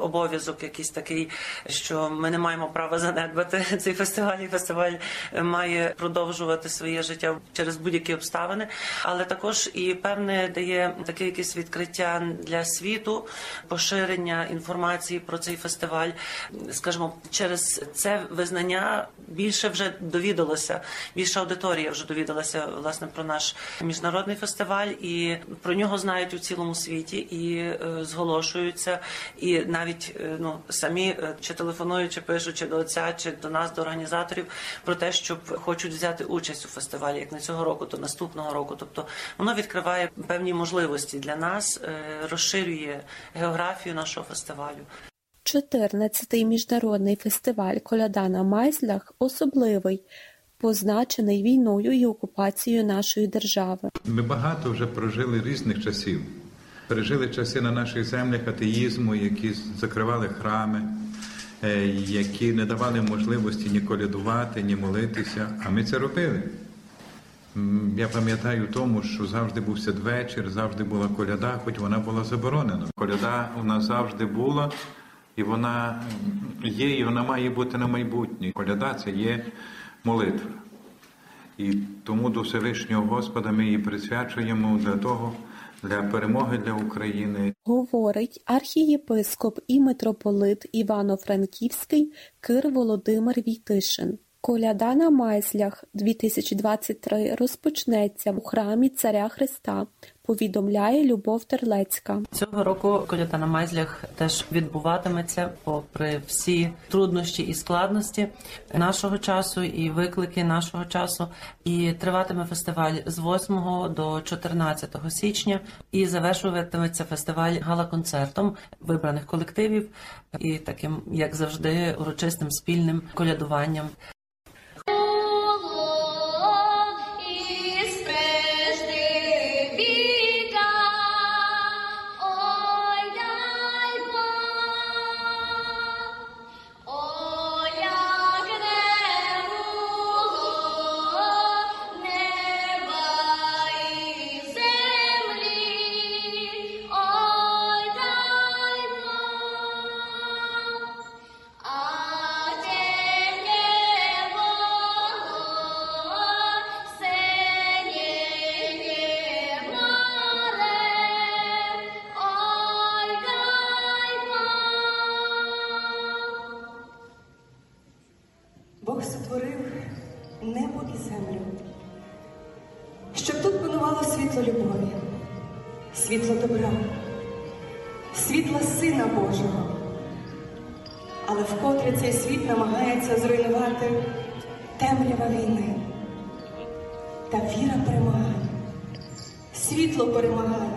обов'язок якийсь такий, що ми не маємо права занедбати *laughs* цей фестиваль. і Фестиваль має продовжувати своє життя через будь-які обставини, але також і певне дає таке якесь відкриття для світу, поширення інформації про цей фестиваль. Скажімо, через це визнання більше вже довідалося, більша аудиторія вже довідалася власне про наш міжнародний фестиваль, і про нього знають у цілому світі і е, зголошуються, і навіть е, ну самі е, чи телефонуючи пишуть чи до отця, чи до нас, до організаторів, про те, щоб хочуть взяти участь у фестивалі, як не цього року, то наступного року. Тобто воно відкриває певні можливості для нас, е, розширює географію нашого фестивалю. 14-й міжнародний фестиваль Коляда на Майзлях особливий, позначений війною і окупацією нашої держави. Ми багато вже прожили різних часів. Пережили часи на наших землях атеїзму, які закривали храми, які не давали можливості ні колядувати, ні молитися. А ми це робили. Я пам'ятаю тому, що завжди був святвечір, завжди була коляда, хоч вона була заборонена. Коляда у нас завжди була, і вона є, і вона має бути на майбутнє. Коляда це є молитва. І тому до Всевишнього Господа ми її присвячуємо для того, для перемоги для України. Говорить архієпископ і митрополит Івано-Франківський Кир Володимир Війтишин. Коляда на Майслях 2023 розпочнеться у храмі Царя Христа, повідомляє Любов Терлецька. Цього року коляда на Майзлях теж відбуватиметься попри всі труднощі і складності нашого часу і виклики нашого часу. І триватиме фестиваль з 8 до 14 січня. І завершуватиметься фестиваль гала-концертом вибраних колективів і таким, як завжди, урочистим спільним колядуванням. Світло любові, світло добра, світло Сина Божого. Але вкотре цей світ намагається зруйнувати темрява війни. Та віра перемагає, світло перемагає.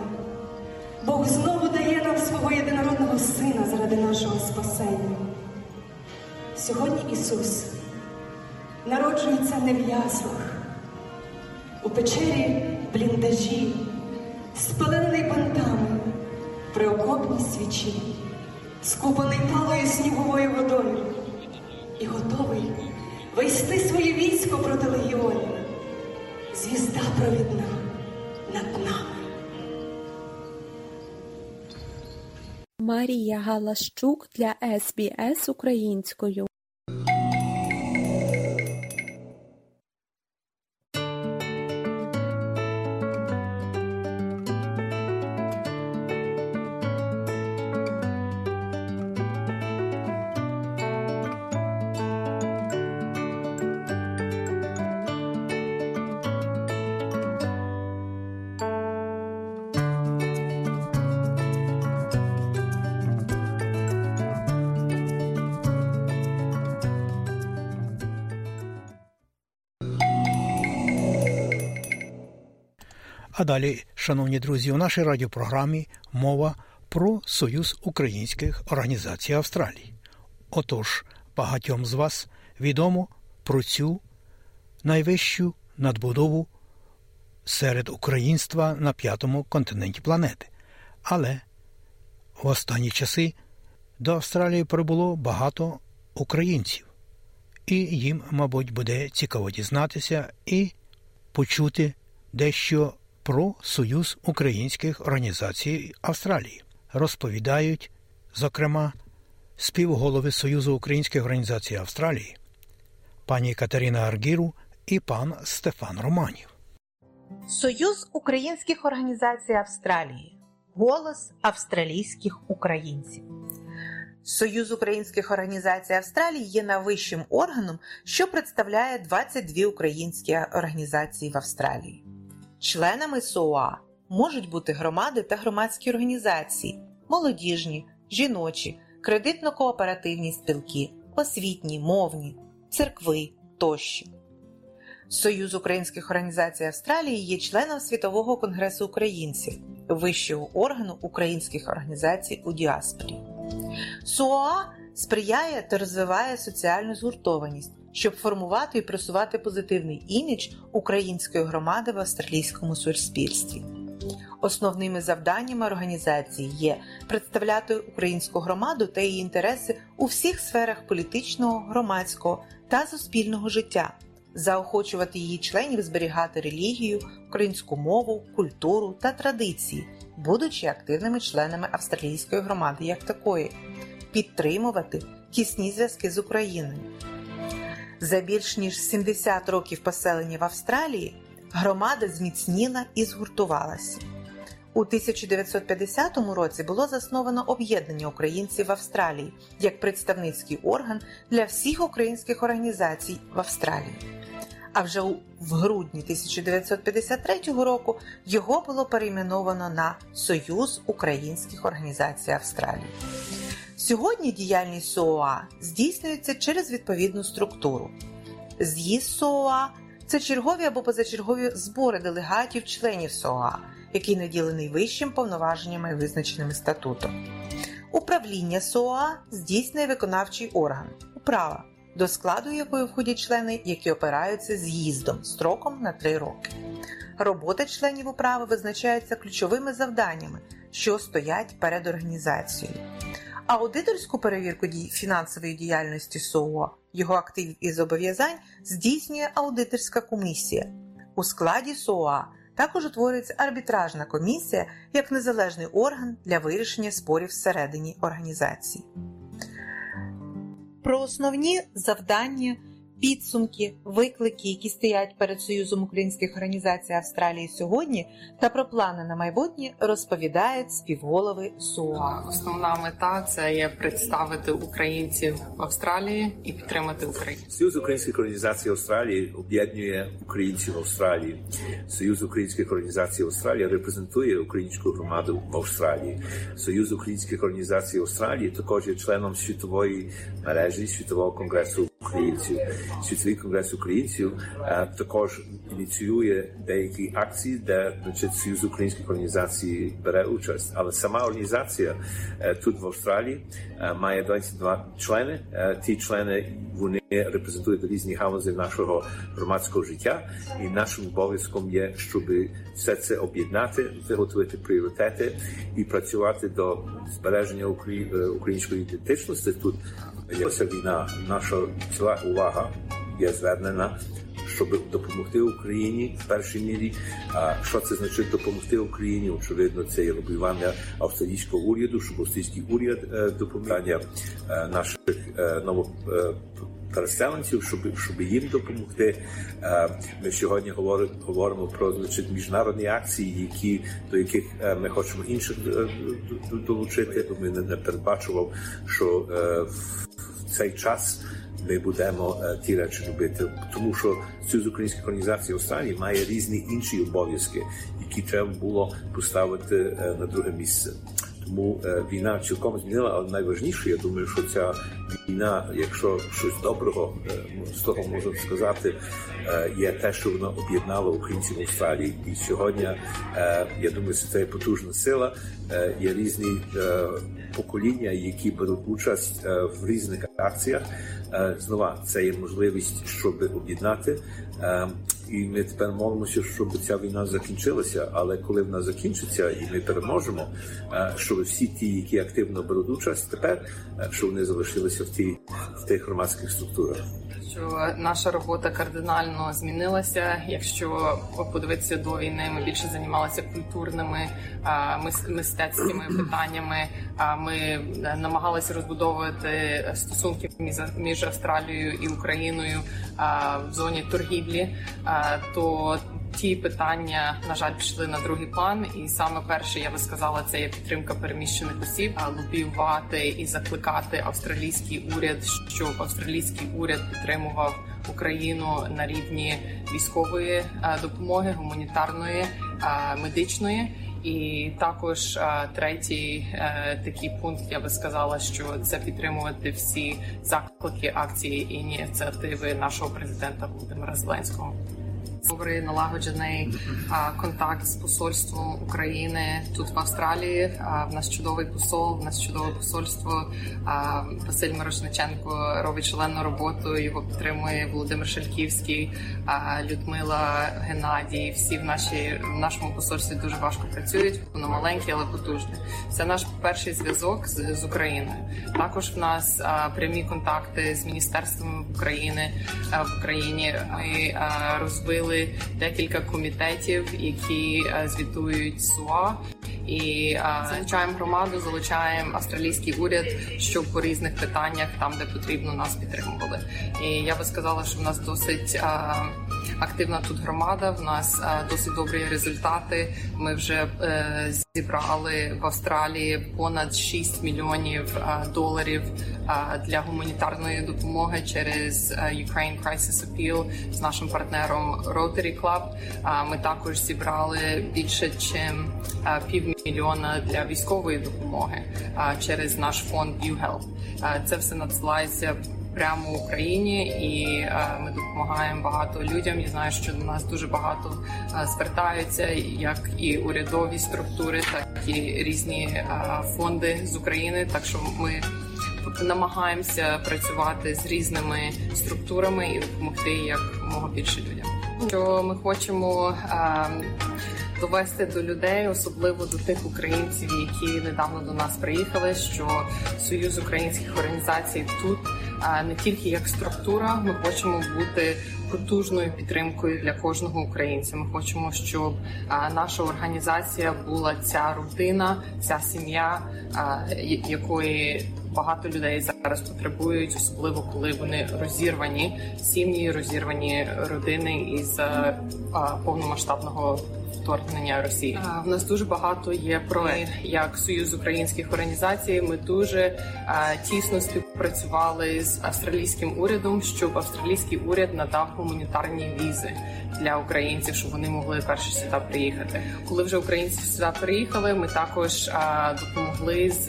Бог знову дає нам свого єдинородного Сина заради нашого спасення. Сьогодні Ісус народжується не в яслах, у печері бліндажі, спалений бантами, при окопній свічі, скупаний талою сніговою водою і готовий вести своє військо проти легіонів. Звізда провідна над нами. Марія Галащук для СБС українською. Далі, шановні друзі, у нашій радіопрограмі мова про Союз українських організацій Австралії. Отож, багатьом з вас відомо про цю найвищу надбудову серед українства на п'ятому континенті планети. Але в останні часи до Австралії прибуло багато українців, і їм, мабуть, буде цікаво дізнатися і почути дещо про Союз українських організацій Австралії. Розповідають, зокрема, співголови Союзу українських організацій Австралії, пані Катерина Аргіру і пан Стефан Романів. Союз українських організацій Австралії голос австралійських українців. Союз українських організацій Австралії є найвищим органом, що представляє 22 українські організації в Австралії. Членами СОА можуть бути громади та громадські організації, молодіжні, жіночі, кредитно-кооперативні спілки, освітні, мовні, церкви тощо. Союз українських організацій Австралії є членом Світового конгресу українців, вищого органу українських організацій у діаспорі. СУА сприяє та розвиває соціальну згуртованість, щоб формувати і просувати позитивний імідж української громади в австралійському суспільстві. Основними завданнями організації є представляти українську громаду та її інтереси у всіх сферах політичного, громадського та суспільного життя, заохочувати її членів зберігати релігію, українську мову, культуру та традиції, будучи активними членами австралійської громади як такої, підтримувати тісні зв'язки з Україною. За більш ніж 70 років поселення в Австралії громада зміцніла і згуртувалася. У 1950 році було засновано об'єднання українців в Австралії як представницький орган для всіх українських організацій в Австралії. А вже в грудні 1953 року його було перейменовано на Союз українських організацій Австралії. Сьогодні діяльність СОА здійснюється через відповідну структуру. З'їзд СОА це чергові або позачергові збори делегатів членів СОА, який наділений вищим повноваженнями, визначеними статутом. Управління СОА здійснює виконавчий орган управа, до складу якої входять члени, які опираються з'їздом строком на три роки. Робота членів управи визначається ключовими завданнями, що стоять перед організацією. Аудиторську перевірку фінансової діяльності СОО, його активів і зобов'язань здійснює аудиторська комісія. У складі СОА також утворюється арбітражна комісія як незалежний орган для вирішення спорів всередині організації. Про основні завдання підсумки, виклики, які стоять перед Союзом українських організацій Австралії сьогодні, та про плани на майбутнє розповідають співголови СУА. Основна мета це є представити українців в Австралії і підтримати Україну. Союз українських організацій Австралії об'єднує українців Австралії. Союз українських організацій Австралії репрезентує українську громаду в Австралії. Союз українських організацій Австралії також є членом світової мережі світового конгресу українців. Світовий конгрес українців також ініціює деякі акції, де значить, Союз українських організацій бере участь. Але сама організація тут в Австралії має 22 члени. Ті члени вони репрезентують різні галузі нашого громадського життя, і нашим обов'язком є, щоб все це об'єднати, виготовити пріоритети і працювати до збереження української ідентичності тут. Ця війна, наша ціла увага є звернена, щоб допомогти Україні в першій мірі. А що це значить допомогти Україні? Очевидно, це є лобіювання австралійського уряду, щоб австралійський уряд допомагання наших ново переселенців, щоб щоб їм допомогти. Ми сьогодні говоримо говоримо про значить, міжнародні акції, які до яких ми хочемо інших долучити. Ми не передбачував, що в цей час ми будемо ті речі робити, тому що Союз українських організацій Австралії має різні інші обов'язки, які треба було поставити на друге місце. Тому війна цілком змінила, але найважніше, я думаю, що ця війна, якщо щось доброго з того можна сказати, є те, що вона об'єднала українців в Австралії. І сьогодні я думаю, що це потужна сила. Є різні покоління, які беруть участь в різних акціях. Знову це є можливість, щоб об'єднати. І ми тепер молимося, щоб ця війна закінчилася. Але коли вона закінчиться і ми переможемо, щоб всі ті, які активно беруть участь, тепер щоб вони залишилися в ті в тих громадських структурах. Що наша робота кардинально змінилася. Якщо подивитися до війни, ми більше займалися культурними мистецькими *clears throat* питаннями. Ми намагалися розбудовувати стосунки між Австралією і Україною в зоні торгівлі. То ті питання, на жаль, пішли на другий план, і саме перше, я би сказала, це є підтримка переміщених осіб, лобіювати і закликати австралійський уряд, щоб австралійський уряд підтримував Україну на рівні військової допомоги, гуманітарної, медичної. І також третій такий пункт я би сказала, що це підтримувати всі заклики, акції і ініціативи нашого президента Володимира Зеленського. Добрий налагоджений контакт з посольством України тут в Австралії. В нас чудовий посол, в нас чудове посольство. Василь Мирошниченко робить шалену роботу. Його підтримує Володимир Шальківський, Людмила Геннадій. Всі в нашій в нашому посольстві дуже важко працюють. Воно маленьке, але потужне. Це наш перший зв'язок з, з Україною. Також в нас прямі контакти з міністерством України в Україні. Ми а, розбили декілька комітетів, які е, звітують СУА. І е, залучаємо громаду, залучаємо австралійський уряд, щоб по різних питаннях, там де потрібно, нас підтримували. І я би сказала, що в нас досить е, активна тут громада. В нас досить добрі результати. Ми вже е, зібрали в Австралії понад 6 мільйонів доларів для гуманітарної допомоги через Ukraine Crisis Appeal з нашим партнером Rotary Club. Ми також зібрали більше чим півмільйона для військової допомоги через наш фонд YouHelp. Це все надсилається прямо в Україні, і ми допомагаємо багато людям. Я знаю, що до нас дуже багато звертаються, як і урядові структури, так і різні фонди з України. Так що ми намагаємося працювати з різними структурами і допомогти як більше людям. Що ми хочемо довести до людей, особливо до тих українців, які недавно до нас приїхали. Що союз українських організацій тут не тільки як структура, ми хочемо бути потужною підтримкою для кожного українця. Ми хочемо, щоб наша організація була ця родина, ця сім'я, якої багато людей зараз потребують, особливо коли вони розірвані сім'ї, розірвані родини із повномасштабного вторгнення Росії. В нас дуже багато є проєктів, як союз українських організацій. Ми дуже тісно співпрацювали з австралійським урядом, щоб австралійський уряд надав гуманітарні візи для українців, щоб вони могли перші сюди приїхати. Коли вже українці сюди приїхали, ми також допомогли з,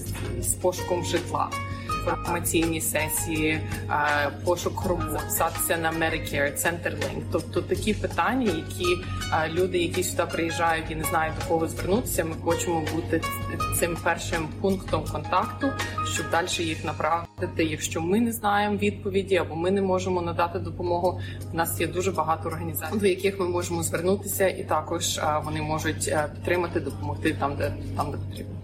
з, з пошуком житла інформаційні сесії, пошук роботи, записатися на Medicare, Centerlink. Тобто такі питання, які люди, які сюди приїжджають і не знають до кого звернутися. Ми хочемо бути цим першим пунктом контакту, щоб далі їх направити. Якщо ми не знаємо відповіді або ми не можемо надати допомогу. У нас є дуже багато організацій, до яких ми можемо звернутися, і також вони можуть підтримати, допомогти там, де там де потрібно.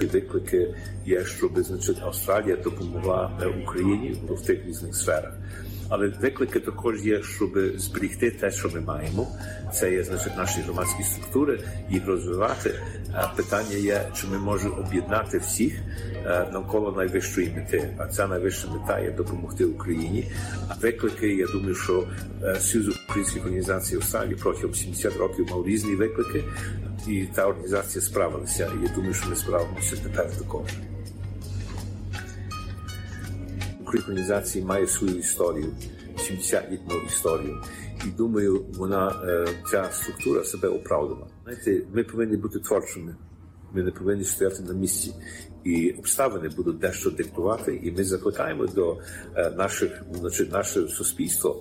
Виклики є, щоб значить, Австралія допомогла Україні в тих різних сферах. Але виклики також є, щоб зберегти те, що ми маємо. Це є значить наші громадські структури, їх розвивати. Питання є, чи ми можемо об'єднати всіх навколо найвищої мети. А ця найвища мета є допомогти Україні. А виклики, я думаю, що Союз українських організацій Австралії протягом 70 років мав різні виклики, і та організація справилася. Я думаю, що ми справимося тепер також. Організації має свою історію, 70-літну історію, і думаю, вона ця структура себе оправдала. Знаєте, ми повинні бути творчими. Ми не повинні стояти на місці, і обставини будуть дещо диктувати. І ми закликаємо до наших, значить, наше суспільство.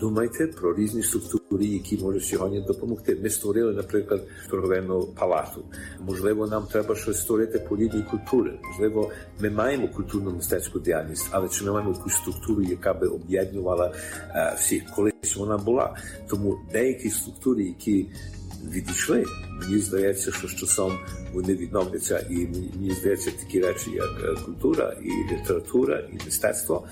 Думайте про різні структури, які можуть сьогодні допомогти. Ми створили, наприклад, торговельну палату. Можливо, нам треба щось створити по рідній культури. Можливо, ми маємо культурну мистецьку діяльність, але чи ми маємо якусь структуру, яка би об'єднувала е, всіх? Колись вона була. Тому деякі структури, які відійшли, мені здається, що з часом вони відновляться, і мені здається, такі речі, як культура, і література, і мистецтво.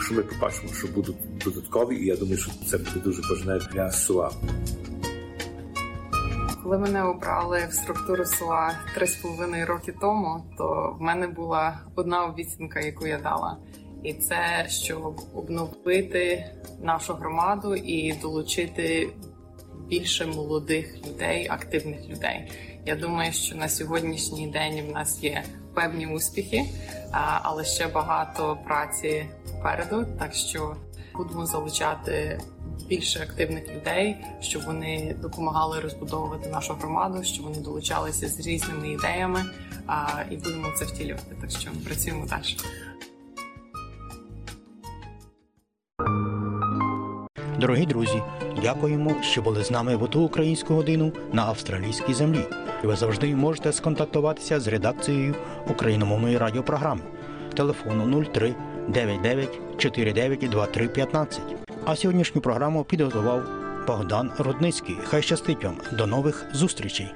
Що ми побачимо, що будуть додаткові, і я думаю, що це буде дуже важливе для СУА. Коли мене обрали в структуру СУА три з половиною роки тому, то в мене була одна обіцянка, яку я дала. І це щоб обновити нашу громаду і долучити більше молодих людей, активних людей. Я думаю, що на сьогоднішній день в нас є певні успіхи, але ще багато праці попереду. Так що будемо залучати більше активних людей, щоб вони допомагали розбудовувати нашу громаду, щоб вони долучалися з різними ідеями. І будемо це втілювати. Так що працюємо далі. Дорогі друзі, дякуємо, що були з нами в оту українську годину на австралійській землі. Ви завжди можете сконтактуватися з редакцією україномовної радіопрограми телефону 03 99 49 23 15. А сьогоднішню програму підготував Богдан Рудницький. Хай щастить вам. До нових зустрічей.